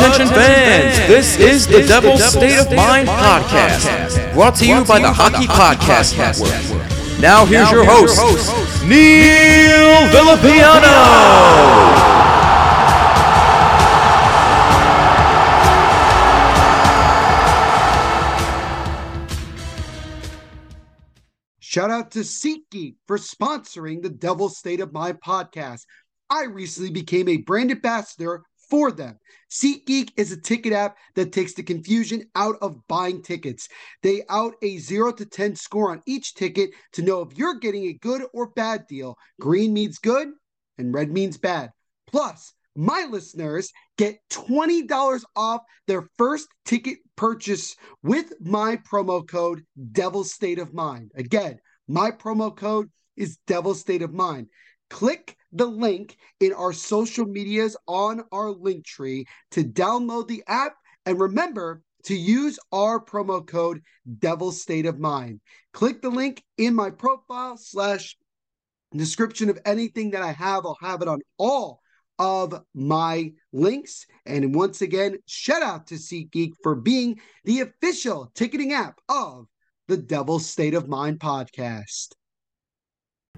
Attention fans, this is the Devil's State of Mind podcast, brought to you by the Hockey Podcast Network. Now here's your host, Neil Villapiano. Shout out to SeatGeek for sponsoring the Devil's State of Mind podcast. I recently became a brand ambassador for them. SeatGeek is a ticket app that takes the confusion out of buying tickets. They out a 0 to 10 score on each ticket to know if you're getting a good or bad deal. Green means good and red means bad. Plus, my listeners get $20 off their first ticket purchase with my promo code Devil State of Mind. Again, my promo code is Devil State of Mind. Click the link in our social medias on our link tree to download the app and remember to use our promo code Devil State of Mind. Click the link in my profile slash description of anything that I have. I'll have it on all of my links. And once again, shout out to SeatGeek for being the official ticketing app of the Devil State of Mind podcast.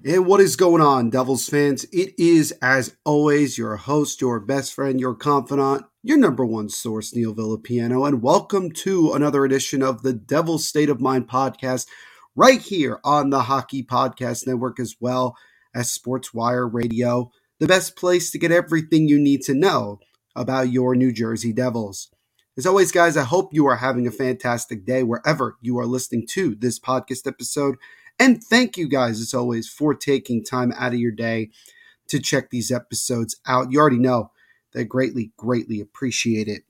And what is going on, Devils fans? It is, as always, your host, your best friend, your confidant, your number one source, Neil Villapiano, and welcome to another edition of the Devil's State of Mind podcast, right here on the Hockey Podcast Network, as well as Sportswire Radio, the best place to get everything you need to know about your New Jersey Devils. As always, guys, I hope you are having a fantastic day wherever you are listening to this podcast episode. And thank you guys, as always, for taking time out of your day to check these episodes out. You already know they greatly, greatly appreciate it.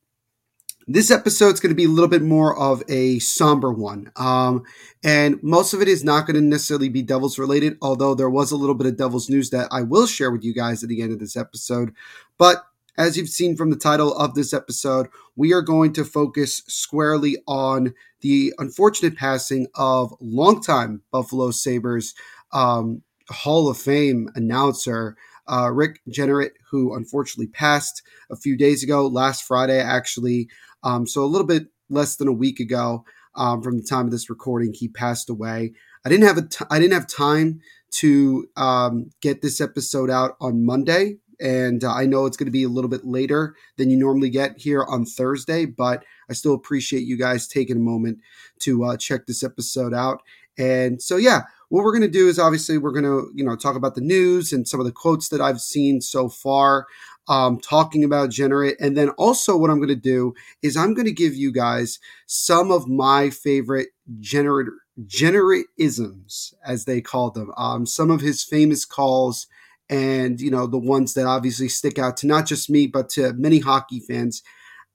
This episode is going to be a little bit more of a somber one. Um, and most of it is not going to necessarily be Devils related, although there was a little bit of Devils news that I will share with you guys at the end of this episode. But as you've seen from the title of this episode, we are going to focus squarely on the unfortunate passing of longtime Buffalo Sabres um, Hall of Fame announcer uh, Rick Jeanneret, who unfortunately passed a few days ago, last Friday, actually. Um, so a little bit less than a week ago um, from the time of this recording, he passed away. I didn't have a t- I didn't have time to um, get this episode out on Monday and uh, I know it's going to be a little bit later than you normally get here on Thursday, but I still appreciate you guys taking a moment to uh, check this episode out. And so, yeah, what we're going to do is obviously we're going to, you know, talk about the news and some of the quotes that I've seen so far, um, talking about Jeanneret. And then also, what I'm going to do is I'm going to give you guys some of my favorite generator Jeanneretisms, as they call them, um, some of his famous calls and you know the ones that obviously stick out to not just me but to many hockey fans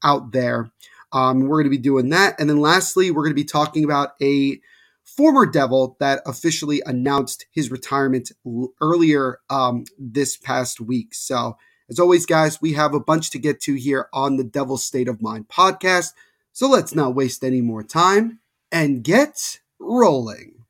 out there. Um, we're going to be doing that. And then lastly we're going to be talking about a former devil that officially announced his retirement earlier um, this past week. So as always guys we have a bunch to get to here on the devil state of mind podcast. So let's not waste any more time and get rolling.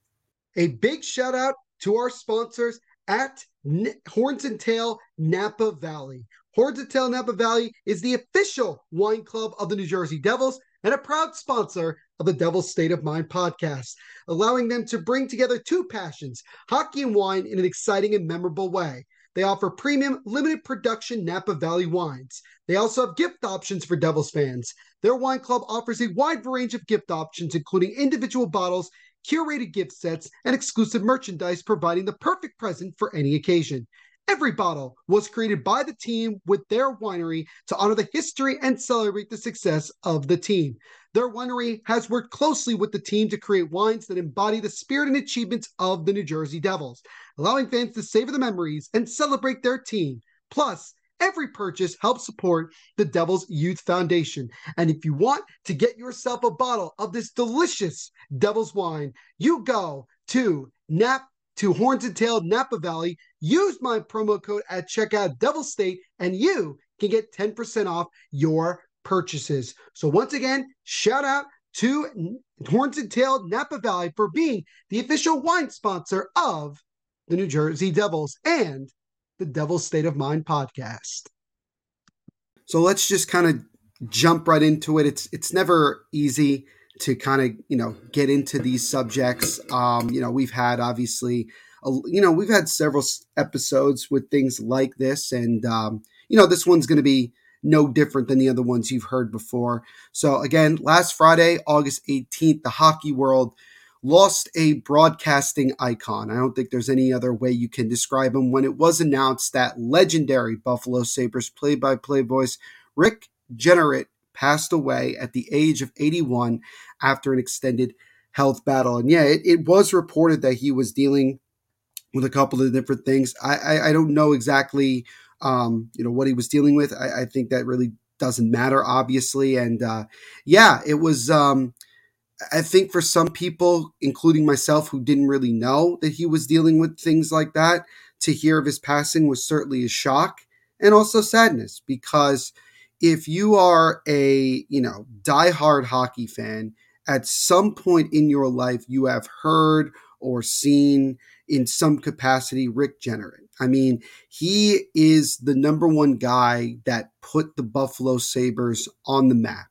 A big shout out to our sponsors at N- Horns and Tail Napa Valley. Horns and Tail Napa Valley is the official wine club of the New Jersey Devils and a proud sponsor of the Devil's State of Mind podcast, allowing them to bring together two passions, hockey and wine, in an exciting and memorable way. they offer premium limited production Napa Valley wines. They also have gift options for Devils fans. Their wine club offers a wide range of gift options, including individual bottles, curated gift sets, and exclusive merchandise, providing the perfect present for any occasion. Every bottle was created by the team with their winery to honor the history and celebrate the success of the team. Their winery has worked closely with the team to create wines that embody the spirit and achievements of the New Jersey Devils, allowing fans to savor the memories and celebrate their team. Plus, Every purchase helps support the Devils Youth Foundation. And if you want to get yourself a bottle of this delicious Devils wine, you go to Nap to Horns and Tail Napa Valley. Use my promo code at checkout Devil State, and you can get 10% off your purchases. So once again, shout out to Horns and Tail Napa Valley for being the official wine sponsor of the New Jersey Devils and the Devil State of Mind podcast. So let's just kind of jump right into it. It's it's never easy to kind of you know get into these subjects. Um, you know, we've had obviously, a, you know, we've had several episodes with things like this, and um, you know, this one's going to be no different than the other ones you've heard before. So again, last Friday, August 18th, the hockey world lost a broadcasting icon. I don't think there's any other way you can describe him when it was announced that legendary Buffalo Sabres play by play voice Rick Jeanneret passed away at the age of 81 after an extended health battle. And yeah, it, it was reported that he was dealing with a couple of different things. I, I, I don't know exactly, um, you know, what he was dealing with. I, I think that really doesn't matter, obviously. And uh, yeah, it was. Um, I think for some people, including myself, who didn't really know that he was dealing with things like that, to hear of his passing was certainly a shock and also sadness because if you are a you know diehard hockey fan, at some point in your life you have heard or seen in some capacity Rick Jeanneret. I mean, he is the number one guy that put the Buffalo Sabres on the map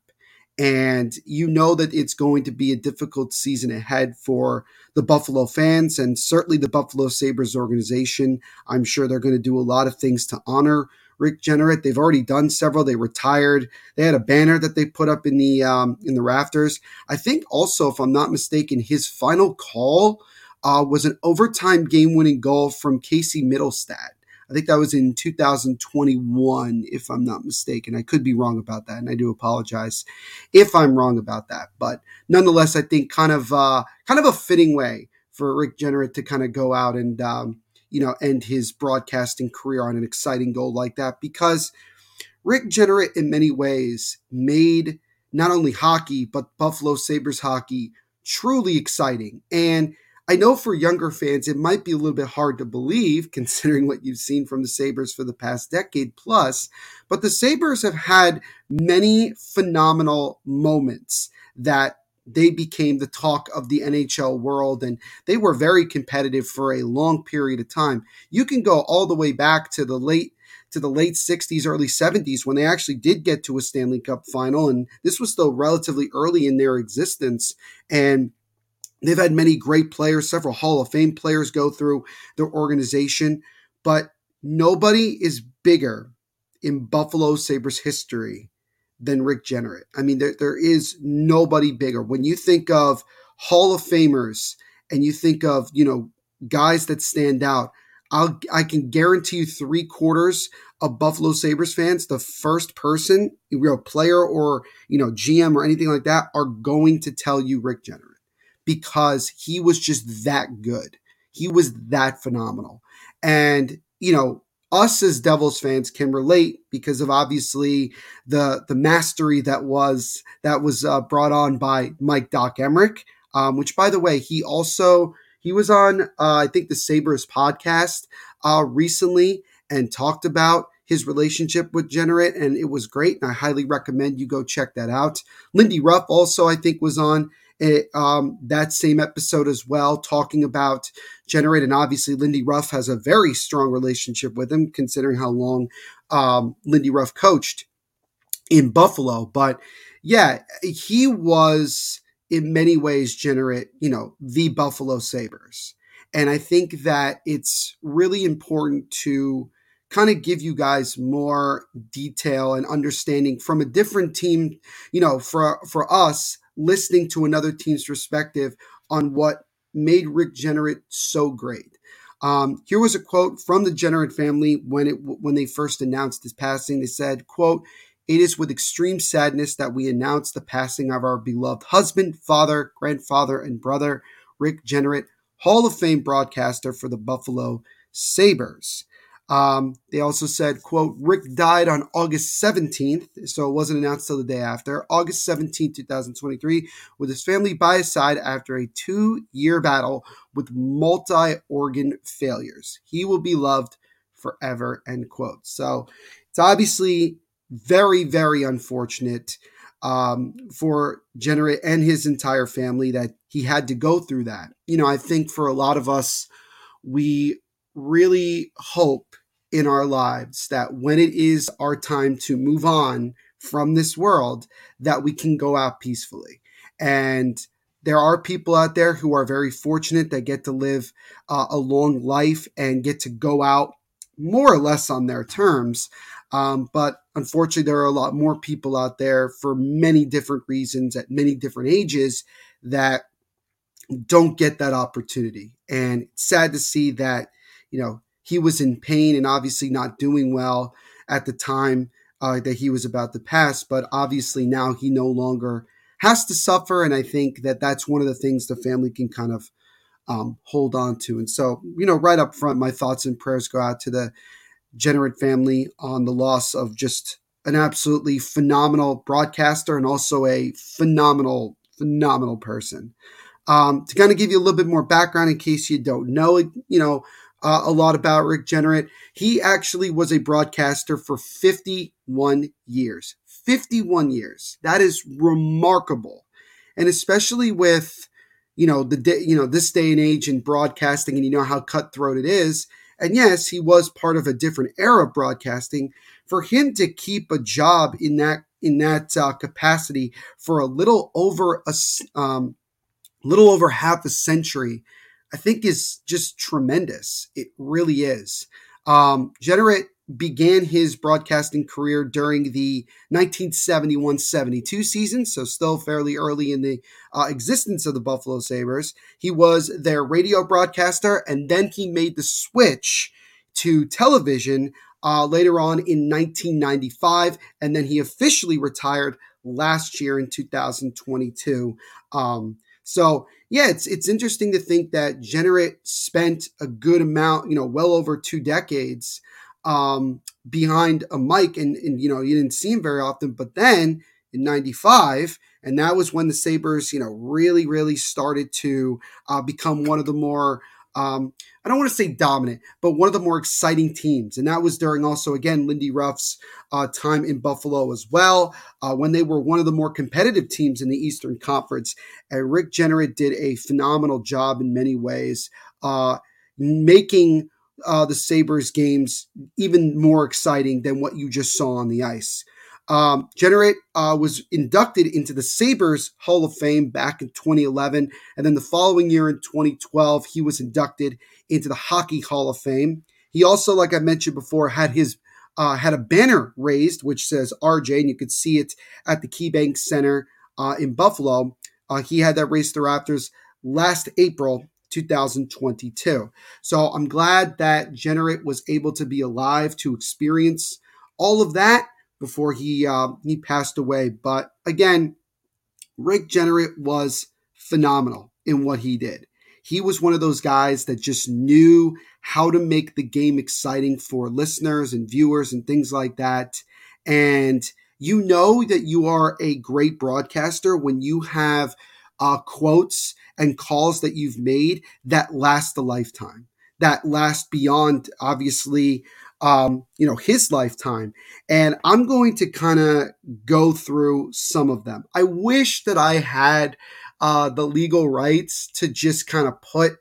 and you know that it's going to be a difficult season ahead for the Buffalo fans and certainly the Buffalo Sabres organization. I'm sure they're going to do a lot of things to honor Rick Jeanneret. They've already done several. They retired. They had a banner that they put up in the um, in the rafters. I think also, if I'm not mistaken, his final call uh, was an overtime game winning goal from Casey Mittelstadt. I think that was in 2021, if I'm not mistaken. I could be wrong about that, and I do apologize if I'm wrong about that. But nonetheless, I think kind of uh, kind of a fitting way for Rick Jeanneret to kind of go out and um, you know end his broadcasting career on an exciting goal like that because Rick Jeanneret in many ways made not only hockey but Buffalo Sabres hockey truly exciting and I know for younger fans, it might be a little bit hard to believe considering what you've seen from the Sabres for the past decade plus, but the Sabres have had many phenomenal moments that they became the talk of the NHL world and they were very competitive for a long period of time. You can go all the way back to the late to the late 60s early 70s when they actually did get to a Stanley Cup final and this was still relatively early in their existence and They've had many great players, several Hall of Fame players go through their organization, but nobody is bigger in Buffalo Sabres history than Rick Jeanneret. I mean, there, there is nobody bigger. When you think of Hall of Famers and you think of, you know, guys that stand out, I'll, I can guarantee you three quarters of Buffalo Sabres fans, the first person, you know, player or, you know, GM or anything like that, are going to tell you Rick Jeanneret because he was just that good. He was that phenomenal. And, you know, us as Devils fans can relate because of obviously the the mastery that was that was uh, brought on by Mike Doc Emrick, um, which by the way he also he was on uh, I think the Sabres podcast uh, recently and talked about his relationship with Jeanneret and it was great and I highly recommend you go check that out. Lindy Ruff also I think was on it, um, that same episode as well, talking about Jeanneret. And obviously, Lindy Ruff has a very strong relationship with him, considering how long um, Lindy Ruff coached in Buffalo. But yeah, he was in many ways Jeanneret, you know, the Buffalo Sabres. And I think that it's really important to kind of give you guys more detail and understanding from a different team, you know, for for us listening to another team's perspective on what made Rick Jeanneret so great. Um, here was a quote from the Jeanneret family when it when they first announced his passing. They said, "quote It is with extreme sadness that we announce the passing of our beloved husband, father, grandfather, and brother, Rick Jeanneret, Hall of Fame broadcaster for the Buffalo Sabres." Um, they also said, quote, Rick died on August 17th, so it wasn't announced till the day after, August 17th, 2023, with his family by his side after a two year battle with multi organ failures. He will be loved forever, end quote. So it's obviously very, very unfortunate um, for Jeanneret and his entire family that he had to go through that. You know, I think for a lot of us, we really hope in our lives that when it is our time to move on from this world that we can go out peacefully. And there are people out there who are very fortunate that get to live uh, a long life and get to go out more or less on their terms. Um, but unfortunately there are a lot more people out there for many different reasons at many different ages that don't get that opportunity. And it's sad to see that you know he was in pain and obviously not doing well at the time uh, that he was about to pass. But obviously now he no longer has to suffer. And I think that that's one of the things the family can kind of um, hold on to. And so, you know, right up front, my thoughts and prayers go out to the Jeanneret family on the loss of just an absolutely phenomenal broadcaster and also a phenomenal, phenomenal person. Um, to kind of give you a little bit more background in case you don't know, you know, uh, a lot about Rick Jeanneret. He actually was a broadcaster for 51 years. 51 years. That is remarkable. And especially with, you know, the day, you know, this day and age in broadcasting and you know how cutthroat it is. And yes, he was part of a different era of broadcasting. For him to keep a job in that in that uh, capacity for a little over a um, little over half a century I think is just tremendous. It really is. Um, Jeanneret began his broadcasting career during the 1971-72 season, so still fairly early in the uh, existence of the Buffalo Sabres. He was their radio broadcaster, and then he made the switch to television uh, later on in 1995, and then he officially retired last year in 2022. Um, so yeah, it's it's interesting to think that Jeanneret spent a good amount, you know, well over two decades um, behind a mic, and and you know you didn't see him very often. But then in '95, and that was when the Sabres, you know, really really started to uh, become one of the more um, I don't want to say dominant, but one of the more exciting teams. And that was during also, again, Lindy Ruff's uh, time in Buffalo as well, uh, when they were one of the more competitive teams in the Eastern Conference. And Rick Jeanneret did a phenomenal job in many ways, uh, making uh, the Sabres games even more exciting than what you just saw on the ice. Um, Jeanneret uh, was inducted into the Sabres Hall of Fame back in 2011. And then the following year in 2012, he was inducted into the Hockey Hall of Fame. He also, like I mentioned before, had his uh, had a banner raised which says RJ, and you could see it at the KeyBank Center uh, in Buffalo. Uh, he had that raised the Raptors last April 2022. So I'm glad that Jeanneret was able to be alive to experience all of that before he uh, he passed away. But again, Rick Jeanneret was phenomenal in what he did. He was one of those guys that just knew how to make the game exciting for listeners and viewers and things like that. And you know that you are a great broadcaster when you have uh, quotes and calls that you've made that last a lifetime, that last beyond obviously um, you know, his lifetime. And I'm going to kind of go through some of them. I wish that I had uh, the legal rights to just kind of put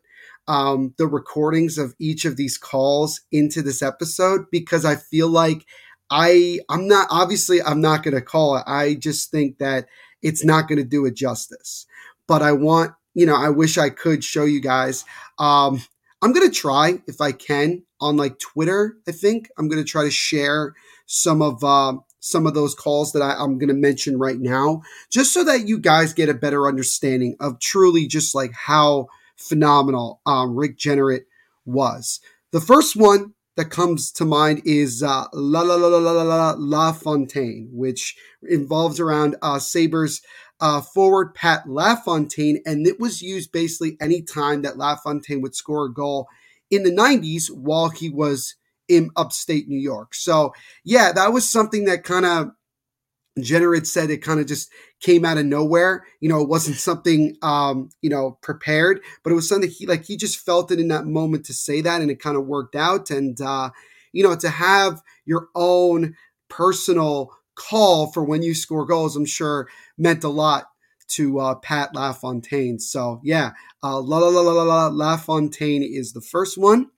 um, the recordings of each of these calls into this episode because I feel like I I'm not obviously I'm not going to call it. I just think that it's not going to do it justice. But I want you know I wish I could show you guys. Um, I'm gonna try if I can on like Twitter. I think I'm gonna try to share some of uh, some of those calls that I, I'm gonna mention right now, just so that you guys get a better understanding of truly just like how phenomenal um, Rick Jeanneret was. The first one that comes to mind is uh, La La La La La La La Fontaine, which involves around uh, Sabres uh, forward Pat LaFontaine, and it was used basically any time that LaFontaine would score a goal in the 90s while he was in upstate New York. So, yeah, that was something that kind of Jeanneret said it kind of just came out of nowhere. You know, it wasn't something um, you know prepared, but it was something he like he just felt it in that moment to say that, and it kind of worked out. And uh, you know, to have your own personal call for when you score goals, I'm sure meant a lot to uh, Pat LaFontaine. So yeah, uh, La La La La La LaFontaine is the first one.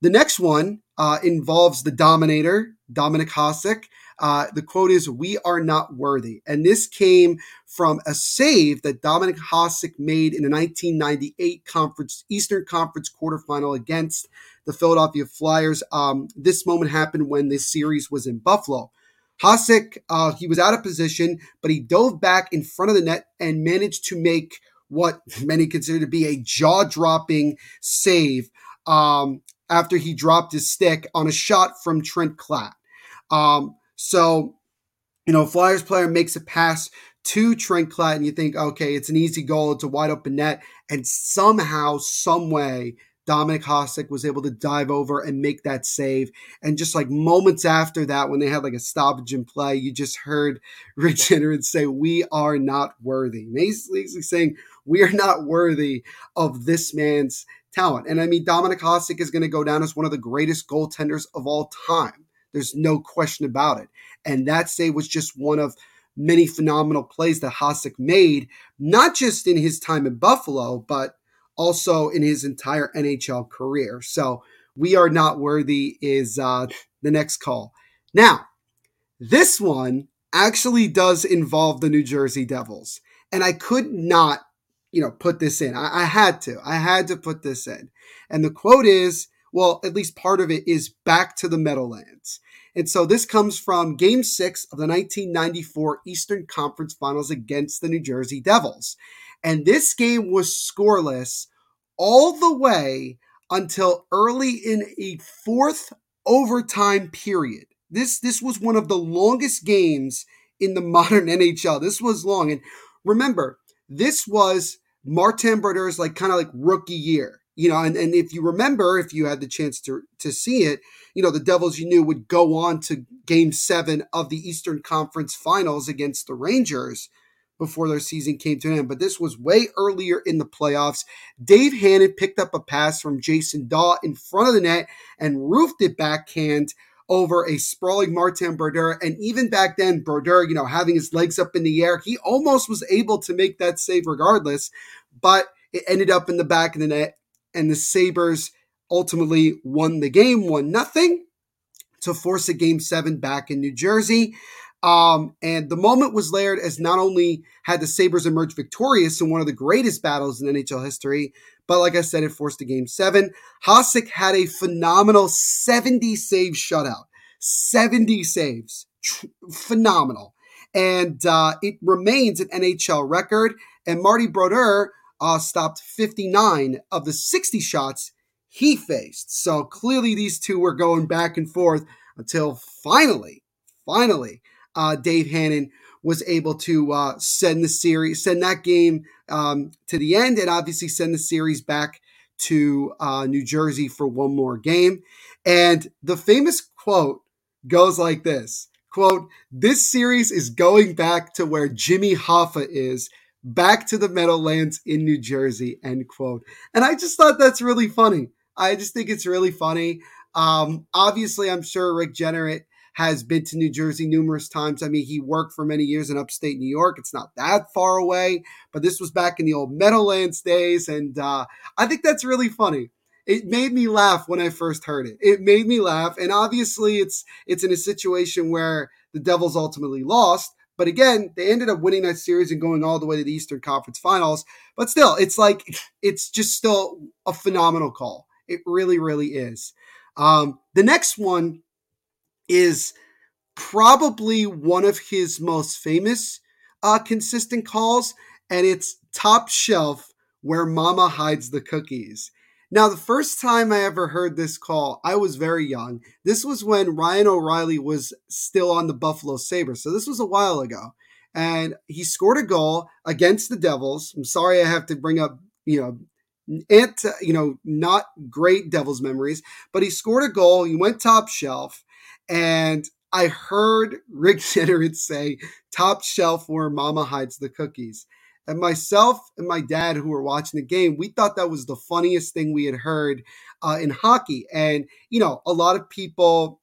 The next one uh, involves the Dominator, Dominik Hasek. Uh, the quote is, We are not worthy. And this came from a save that Dominik Hasek made in the 1998 conference, Eastern Conference quarterfinal against the Philadelphia Flyers. Um, this moment happened when this series was in Buffalo. Hasek, uh, he was out of position, but he dove back in front of the net and managed to make what many consider to be a jaw dropping save um, after he dropped his stick on a shot from Trent Klatt. Um, so, you know, Flyers player makes a pass to Trent Klatt, and you think, okay, it's an easy goal, it's a wide open net, and somehow, some way, Dominik Hasek was able to dive over and make that save. And just like moments after that, when they had like a stoppage in play, you just heard Rick Jeanneret say, We are not worthy. Basically saying, We are not worthy of this man's talent. And I mean, Dominik Hasek is going to go down as one of the greatest goaltenders of all time. There's no question about it. And that save was just one of many phenomenal plays that Hasek made, not just in his time in Buffalo, but also in his entire NHL career. So we are not worthy is uh, the next call. Now, this one actually does involve the New Jersey Devils. And I could not, you know, put this in. I, I had to. I had to put this in. And the quote is, well, at least part of it is back to the Meadowlands. And so this comes from game six of the 1994 Eastern Conference Finals against the New Jersey Devils. And this game was scoreless all the way until early in a fourth overtime period. This, this was one of the longest games in the modern NHL. This was long. And remember, this was Martin Brodeur's like kind of like rookie year you know, and, and if you remember, if you had the chance to to see it, you know, the Devils you knew would go on to game seven of the Eastern Conference finals against the Rangers before their season came to an end. But this was way earlier in the playoffs. Dave Hannan picked up a pass from Jason Dawe in front of the net and roofed it backhand over a sprawling Martin Brodeur. And even back then, Brodeur, you know, having his legs up in the air, he almost was able to make that save regardless. But it ended up in the back of the net and the Sabres ultimately won the game, one nothing, to force a game seven back in New Jersey. Um, and the moment was layered as not only had the Sabres emerged victorious in one of the greatest battles in NHL history, but like I said, it forced a game seven. Hasek had a phenomenal 70 save shutout. 70 saves. phenomenal. And uh, it remains an NHL record. And Marty Brodeur uh, stopped 59 of the 60 shots he faced. So clearly these two were going back and forth until finally, finally, uh, Dave Hannan was able to uh, send the series, send that game um, to the end, and obviously send the series back to uh, New Jersey for one more game. And the famous quote goes like this quote, this series is going back to where Jimmy Hoffa is back to the Meadowlands in New Jersey, end quote. And I just thought that's really funny. I just think it's really funny. Um, obviously, I'm sure Rick Jeanneret has been to New Jersey numerous times. I mean, he worked for many years in upstate New York. It's not that far away, but this was back in the old Meadowlands days. And uh, I think that's really funny. It made me laugh when I first heard it. It made me laugh. And obviously, it's it's in a situation where the Devils ultimately lost, but again, they ended up winning that series and going all the way to the Eastern Conference Finals. But still, it's like it's just still a phenomenal call. It really, really is. Um, the next one is probably one of his most famous uh, consistent calls, and it's top shelf where mama hides the cookies. Now, the first time I ever heard this call, I was very young. This was when Ryan O'Reilly was still on the Buffalo Sabres. So this was a while ago. And he scored a goal against the Devils. I'm sorry I have to bring up, you know, ant, you know, not great Devils memories, but he scored a goal. He went top shelf. And I heard Rick Jeanneret say, top shelf where mama hides the cookies. And myself and my dad, who were watching the game, we thought that was the funniest thing we had heard uh, in hockey. And, you know, a lot of people,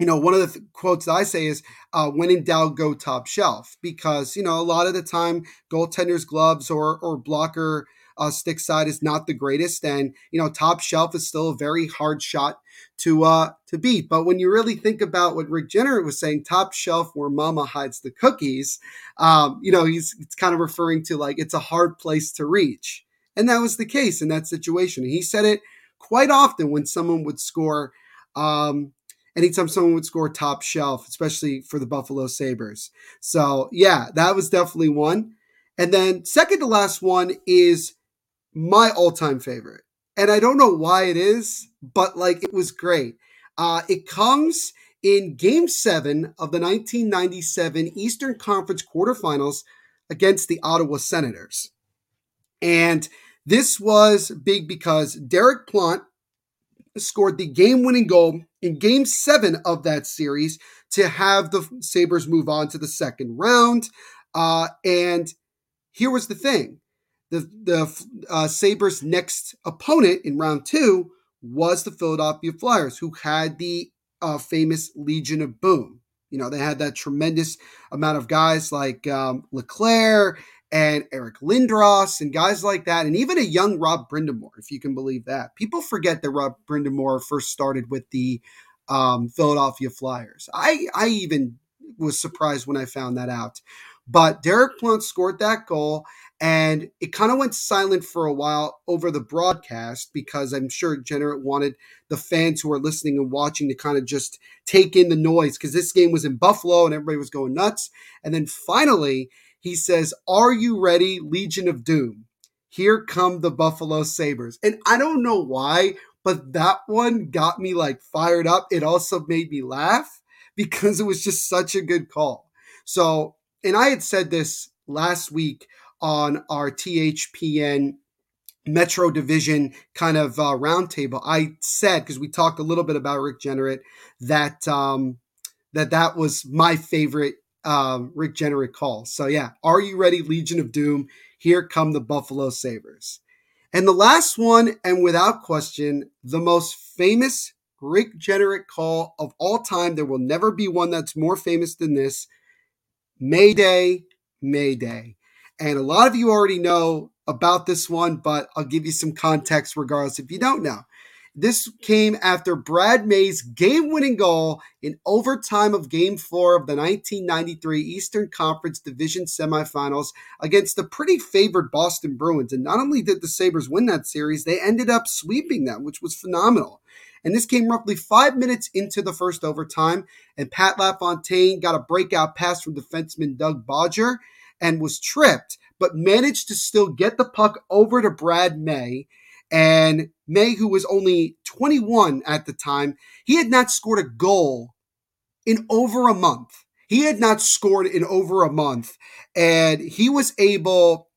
you know, one of the th- quotes I say is, uh, when in doubt, go top shelf. Because, you know, a lot of the time, goaltenders' gloves or, or blocker uh, stick side is not the greatest. And, you know, top shelf is still a very hard shot to uh to beat. But when you really think about what Rick Jeanneret was saying, top shelf where mama hides the cookies, um, you know, he's it's kind of referring to like it's a hard place to reach. And that was the case in that situation. He said it quite often when someone would score um anytime someone would score top shelf, especially for the Buffalo Sabres. So yeah, that was definitely one. And then second to last one is my all-time favorite and I don't know why it is, but like it was great. Uh, it comes in Game Seven of the 1997 Eastern Conference Quarterfinals against the Ottawa Senators, and this was big because Derek Plante scored the game-winning goal in Game Seven of that series to have the Sabres move on to the second round. Uh, and here was the thing the the uh, Sabres' next opponent in round two was the Philadelphia Flyers, who had the uh, famous Legion of Boom. You know, they had that tremendous amount of guys like um, LeClair and Eric Lindros and guys like that, and even a young Rob Brind'Amour, if you can believe that. People forget that Rob Brind'Amour first started with the um, Philadelphia Flyers. I I even was surprised when I found that out. But Derek Plante scored that goal, and it kind of went silent for a while over the broadcast because I'm sure Jeanneret wanted the fans who are listening and watching to kind of just take in the noise because this game was in Buffalo and everybody was going nuts. And then finally, he says, Are you ready, Legion of Doom? Here come the Buffalo Sabres. And I don't know why, but that one got me like fired up. It also made me laugh because it was just such a good call. So, and I had said this last week on our THPN Metro Division kind of uh, roundtable, I said because we talked a little bit about Rick Jeanneret that um, that that was my favorite um, Rick Jeanneret call. So yeah, are you ready, Legion of Doom? Here come the Buffalo Sabres. And the last one, and without question, the most famous Rick Jeanneret call of all time. There will never be one that's more famous than this. Mayday, Mayday. And a lot of you already know about this one, but I'll give you some context regardless if you don't know. This came after Brad May's game winning goal in overtime of game four of the 1993 Eastern Conference Division semifinals against the pretty favored Boston Bruins. And not only did the Sabres win that series, they ended up sweeping them, which was phenomenal. And this came roughly five minutes into the first overtime, and Pat LaFontaine got a breakout pass from defenseman Doug Bodger and was tripped, but managed to still get the puck over to Brad May. And May, who was only 21 at the time, he had not scored a goal in over a month. He had not scored in over a month. And he was able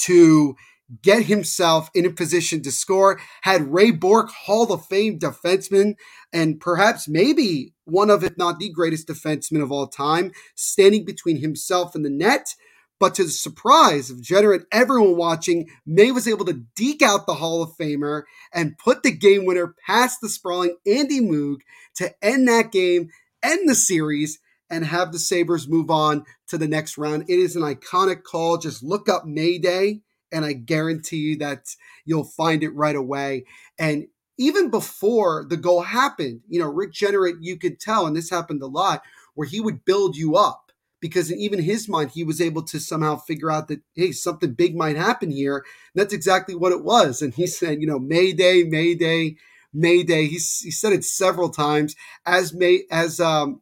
to get himself in a position to score. Had Ray Bourque, Hall of Fame defenseman, and perhaps maybe one of, if not the greatest defenseman of all time, standing between himself and the net. But to the surprise of Jenner and everyone watching, May was able to deke out the Hall of Famer and put the game winner past the sprawling Andy Moog to end that game, end the series, and have the Sabres move on to the next round. It is an iconic call. Just look up Mayday and I guarantee you that you'll find it right away. And even before the goal happened, you know, Rick Jeanneret, you could tell, and this happened a lot, where he would build you up because in even his mind, he was able to somehow figure out that, hey, something big might happen here. And that's exactly what it was. And he said, you know, Mayday, Mayday, Mayday. He, he said it several times as May, as, um,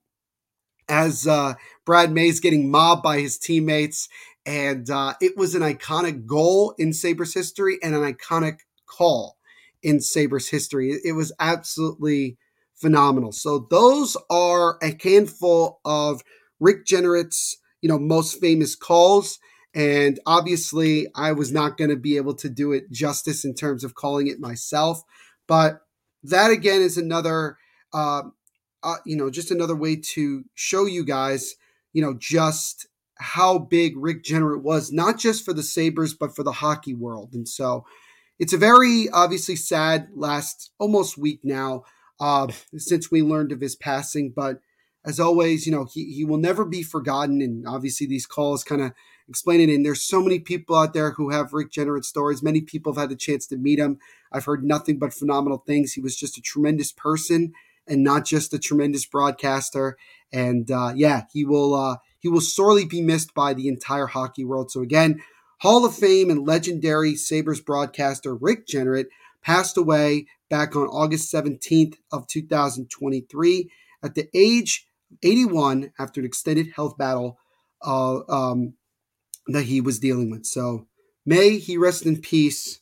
as uh, Brad May's getting mobbed by his teammates. And uh, it was an iconic goal in Sabres history and an iconic call in Sabres history. It was absolutely phenomenal. So those are a handful of Rick Jeanneret's, you know, most famous calls. And obviously, I was not going to be able to do it justice in terms of calling it myself. But that again is another, uh, uh, you know, just another way to show you guys, you know, just how big Rick Jeanneret was, not just for the Sabres, but for the hockey world. And so it's a very obviously sad last almost week now uh, since we learned of his passing. But as always, you know, he, he will never be forgotten. And obviously, these calls kind of explain it. And there's so many people out there who have Rick Jeanneret stories. Many people have had the chance to meet him. I've heard nothing but phenomenal things. He was just a tremendous person and not just a tremendous broadcaster. And uh, yeah, he will uh, he will sorely be missed by the entire hockey world. So again, Hall of Fame and legendary Sabres broadcaster Rick Jeanneret passed away back on August 17th of 2023 at the age 81 after an extended health battle uh, um, that he was dealing with. So may he rest in peace,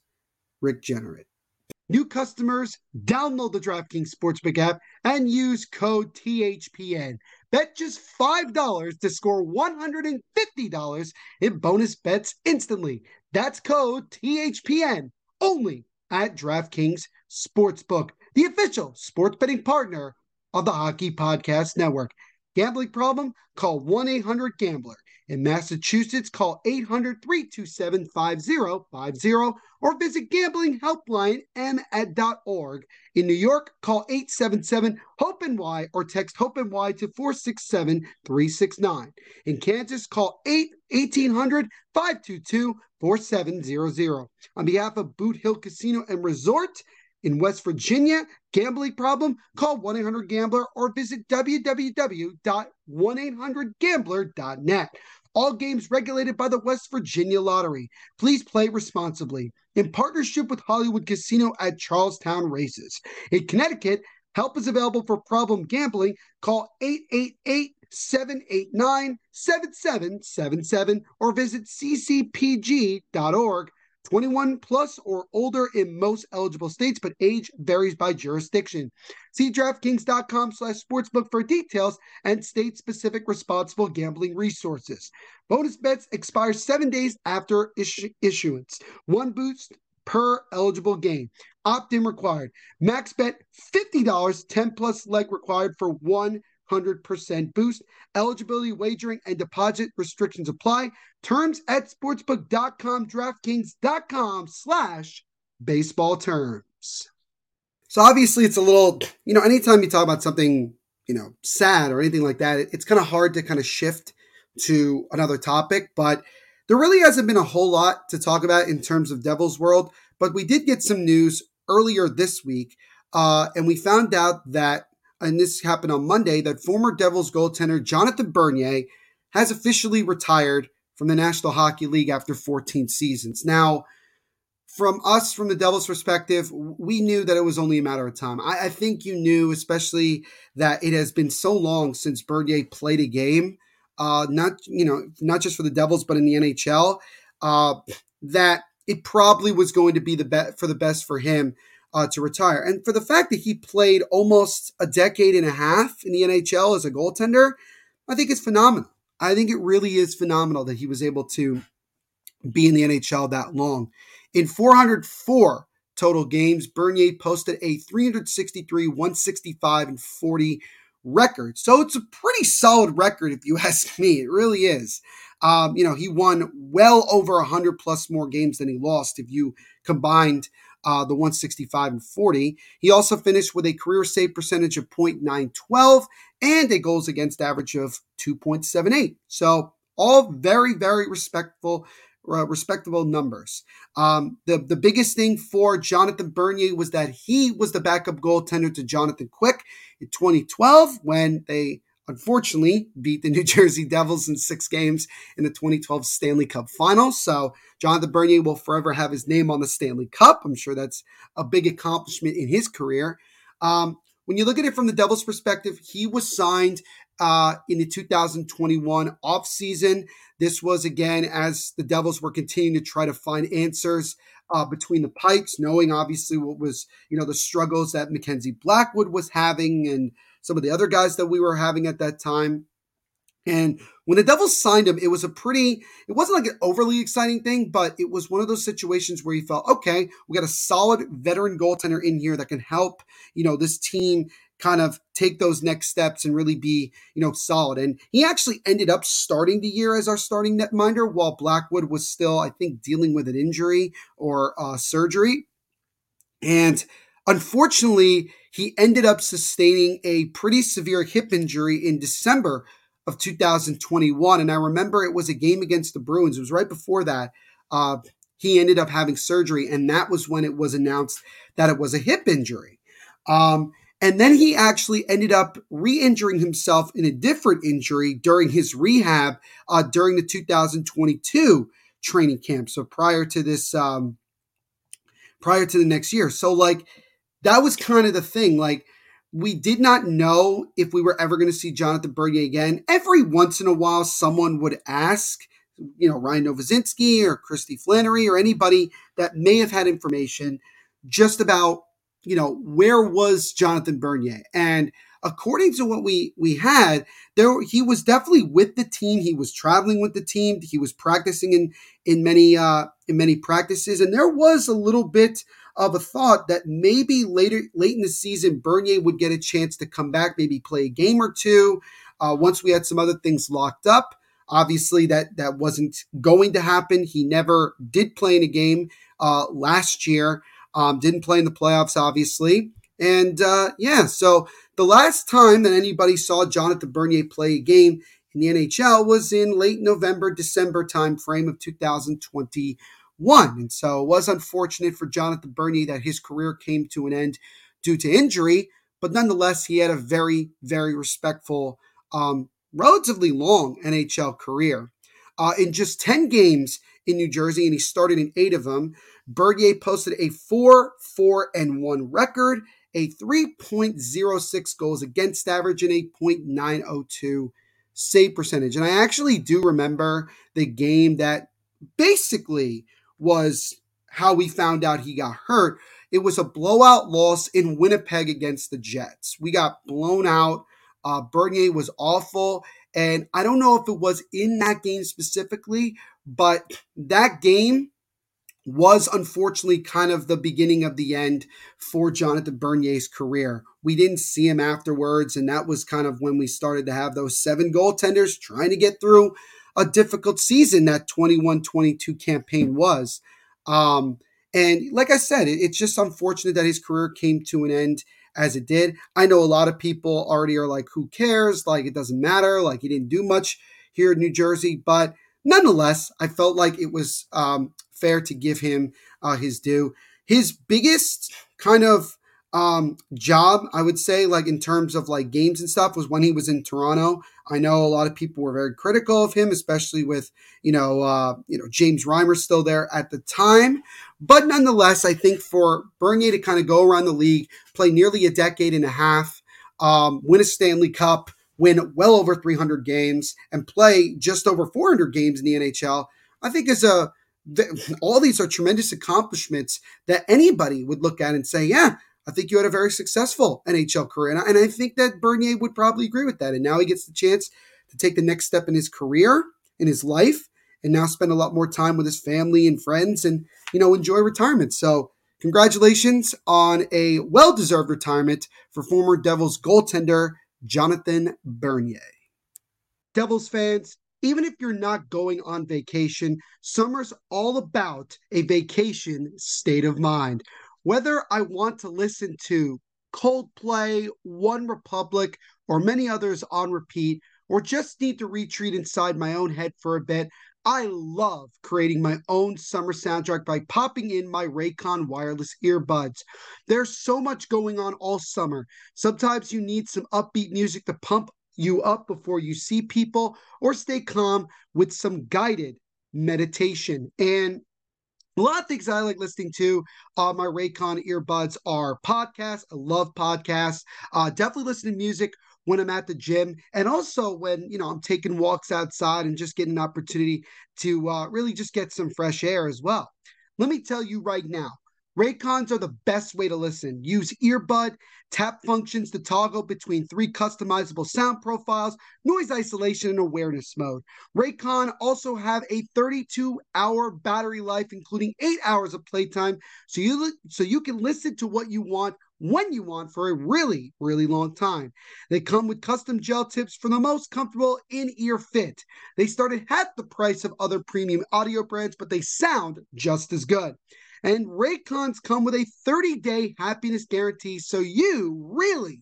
Rick Jeanneret. New customers, download the DraftKings Sportsbook app and use code THPN. Bet just $5 to score $150 in bonus bets instantly. That's code THPN only at DraftKings Sportsbook, the official sports betting partner of the Hockey Podcast Network. Gambling problem? Call 1 800 Gambler. In Massachusetts, call 800 327 5050 or visit gamblinghelplinem.org. In New York, call 877 HOPE or text HOPE to 467 369. In Kansas, call 8 1800 522 4700. On behalf of Boot Hill Casino and Resort, in West Virginia, gambling problem? Call 1 800 Gambler or visit www.1800Gambler.net. All games regulated by the West Virginia Lottery. Please play responsibly. In partnership with Hollywood Casino at Charles Town Races. In Connecticut, help is available for problem gambling. Call 888 789 7777 or visit ccpg.org 21 plus or older in most eligible states, but age varies by jurisdiction. See DraftKings.com slash sportsbook for details and state-specific responsible gambling resources. Bonus bets expire seven days after issu- issuance. One boost per eligible game. Opt-in required. Max bet $50, 10 plus leg required for one 100% boost. Eligibility, wagering, and deposit restrictions apply. Terms at sportsbook.com, DraftKings.com slash baseball terms. So obviously it's a little, you know, anytime you talk about something, you know, sad or anything like that, it's kind of hard to kind of shift to another topic, but there really hasn't been a whole lot to talk about in terms of Devil's World, but we did get some news earlier this week, uh, and we found out that and this happened on Monday, that former Devils goaltender Jonathan Bernier has officially retired from the National Hockey League after 14 seasons. Now, from us, from the Devils' perspective, we knew that it was only a matter of time. I, I think you knew, especially that it has been so long since Bernier played a game, uh, not you know, not just for the Devils, but in the NHL, uh, that it probably was going to be the best for the best for him uh, to retire. And for the fact that he played almost a decade and a half in the NHL as a goaltender, I think it's phenomenal. I think it really is phenomenal that he was able to be in the NHL that long. In 404 total games, Bernier posted a 363, 165, and 40 record. So it's a pretty solid record, if you ask me. It really is. Um, you know, he won well over 100 plus more games than he lost if you combined uh, the 165 and 40. He also finished with a career save percentage of .912 and a goals against average of 2.78. So all very, very respectful, uh, respectable numbers. Um, the, the biggest thing for Jonathan Bernier was that he was the backup goaltender to Jonathan Quick in 2012 when they unfortunately beat the New Jersey Devils in six games in the 2012 Stanley Cup final. So Jonathan Bernier will forever have his name on the Stanley Cup. I'm sure that's a big accomplishment in his career. Um, when you look at it from the Devils' perspective, he was signed uh, in the 2021 offseason. This was again as the Devils were continuing to try to find answers uh, between the pipes, knowing obviously what was you know the struggles that Mackenzie Blackwood was having and some of the other guys that we were having at that time. And when the Devils signed him, it was a pretty, it wasn't like an overly exciting thing, but it was one of those situations where you felt, okay, we got a solid veteran goaltender in here that can help, you know, this team kind of take those next steps and really be, you know, solid. And he actually ended up starting the year as our starting netminder while Blackwood was still, I think, dealing with an injury or uh, surgery. And unfortunately, he ended up sustaining a pretty severe hip injury in December of 2021. And I remember it was a game against the Bruins. It was right before that. Uh, he ended up having surgery, and that was when it was announced that it was a hip injury. Um, and then he actually ended up re injuring himself in a different injury during his rehab uh, during the 2022 training camp. So prior to this, um, prior to the next year. So, like, that was kind of the thing. Like, we did not know if we were ever going to see Jonathan Bernier again. Every once in a while, someone would ask, you know, Ryan Novozinski or Christy Flannery or anybody that may have had information just about, you know, where was Jonathan Bernier? And according to what we we had, there he was definitely with the team. He was traveling with the team. He was practicing in in many uh in many practices, and there was a little bit of a thought that maybe later late in the season Bernier would get a chance to come back, maybe play a game or two. Uh, once we had some other things locked up, obviously that that wasn't going to happen. He never did play in a game uh, last year. Um, didn't play in the playoffs, obviously. And uh, yeah, so the last time that anybody saw Jonathan Bernier play a game in the NHL was in late November, December timeframe of 2020 one. And so it was unfortunate for Jonathan Bernier that his career came to an end due to injury, but nonetheless, he had a very, very respectful, um, relatively long NHL career. Uh, in just 10 games in New Jersey, and he started in eight of them, Bernier posted a 4 4 and 1 record, a 3.06 goals against average, and a .902 save percentage. And I actually do remember the game that basically was how we found out he got hurt. It was a blowout loss in Winnipeg against the Jets. We got blown out. Uh, Bernier was awful. And I don't know if it was in that game specifically, but that game was unfortunately kind of the beginning of the end for Jonathan Bernier's career. We didn't see him afterwards, and that was kind of when we started to have those seven goaltenders trying to get through a difficult season that 21 22 campaign was. Um, and like I said, it, it's just unfortunate that his career came to an end as it did. I know a lot of people already are like, who cares? Like, it doesn't matter. Like, he didn't do much here in New Jersey. But nonetheless, I felt like it was um, fair to give him uh, his due. His biggest kind of um, job, I would say, like in terms of like games and stuff, was when he was in Toronto. I know a lot of people were very critical of him, especially with you know uh, you know James Reimer still there at the time. But nonetheless, I think for Bernier to kind of go around the league, play nearly a decade and a half, um, win a Stanley Cup, win well over 300 games, and play just over 400 games in the NHL, I think is a all these are tremendous accomplishments that anybody would look at and say, yeah, I think you had a very successful NHL career. And I, and I think that Bernier would probably agree with that. And now he gets the chance to take the next step in his career, in his life, and now spend a lot more time with his family and friends and, you know, enjoy retirement. So, congratulations on a well deserved retirement for former Devils goaltender Jonathan Bernier. Devils fans, even if you're not going on vacation, summer's all about a vacation state of mind whether I want to listen to Coldplay, One Republic, or many others on repeat, or just need to retreat inside my own head for a bit, I love creating my own summer soundtrack by popping in my Raycon wireless earbuds. There's so much going on all summer. Sometimes you need some upbeat music to pump you up before you see people or stay calm with some guided meditation. And a lot of things I like listening to on uh, my Raycon earbuds are podcasts. I love podcasts. Uh, definitely listen to music when I'm at the gym, and also when you know I'm taking walks outside and just getting an opportunity to uh, really just get some fresh air as well. Let me tell you right now, Raycons are the best way to listen. Use earbud tap functions to toggle between three customizable sound profiles, noise isolation, and awareness mode. Raycon also have a 32-hour battery life, including eight hours of playtime, so you so you can listen to what you want when you want for a really, really long time. They come with custom gel tips for the most comfortable in-ear fit. They start at the price of other premium audio brands, but they sound just as good. And Raycons come with a 30 day happiness guarantee, so you really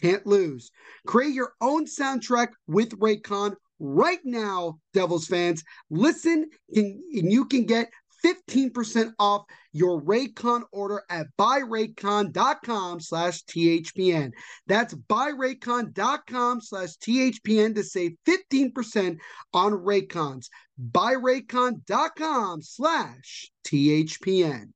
can't lose. Create your own soundtrack with Raycon right now, Devils fans. Listen, and you can get 15% off your Raycon order at buyraycon.com slash THPN. That's buyraycon.com slash THPN to save 15% on Raycons. Buyraycon.com slash THPN.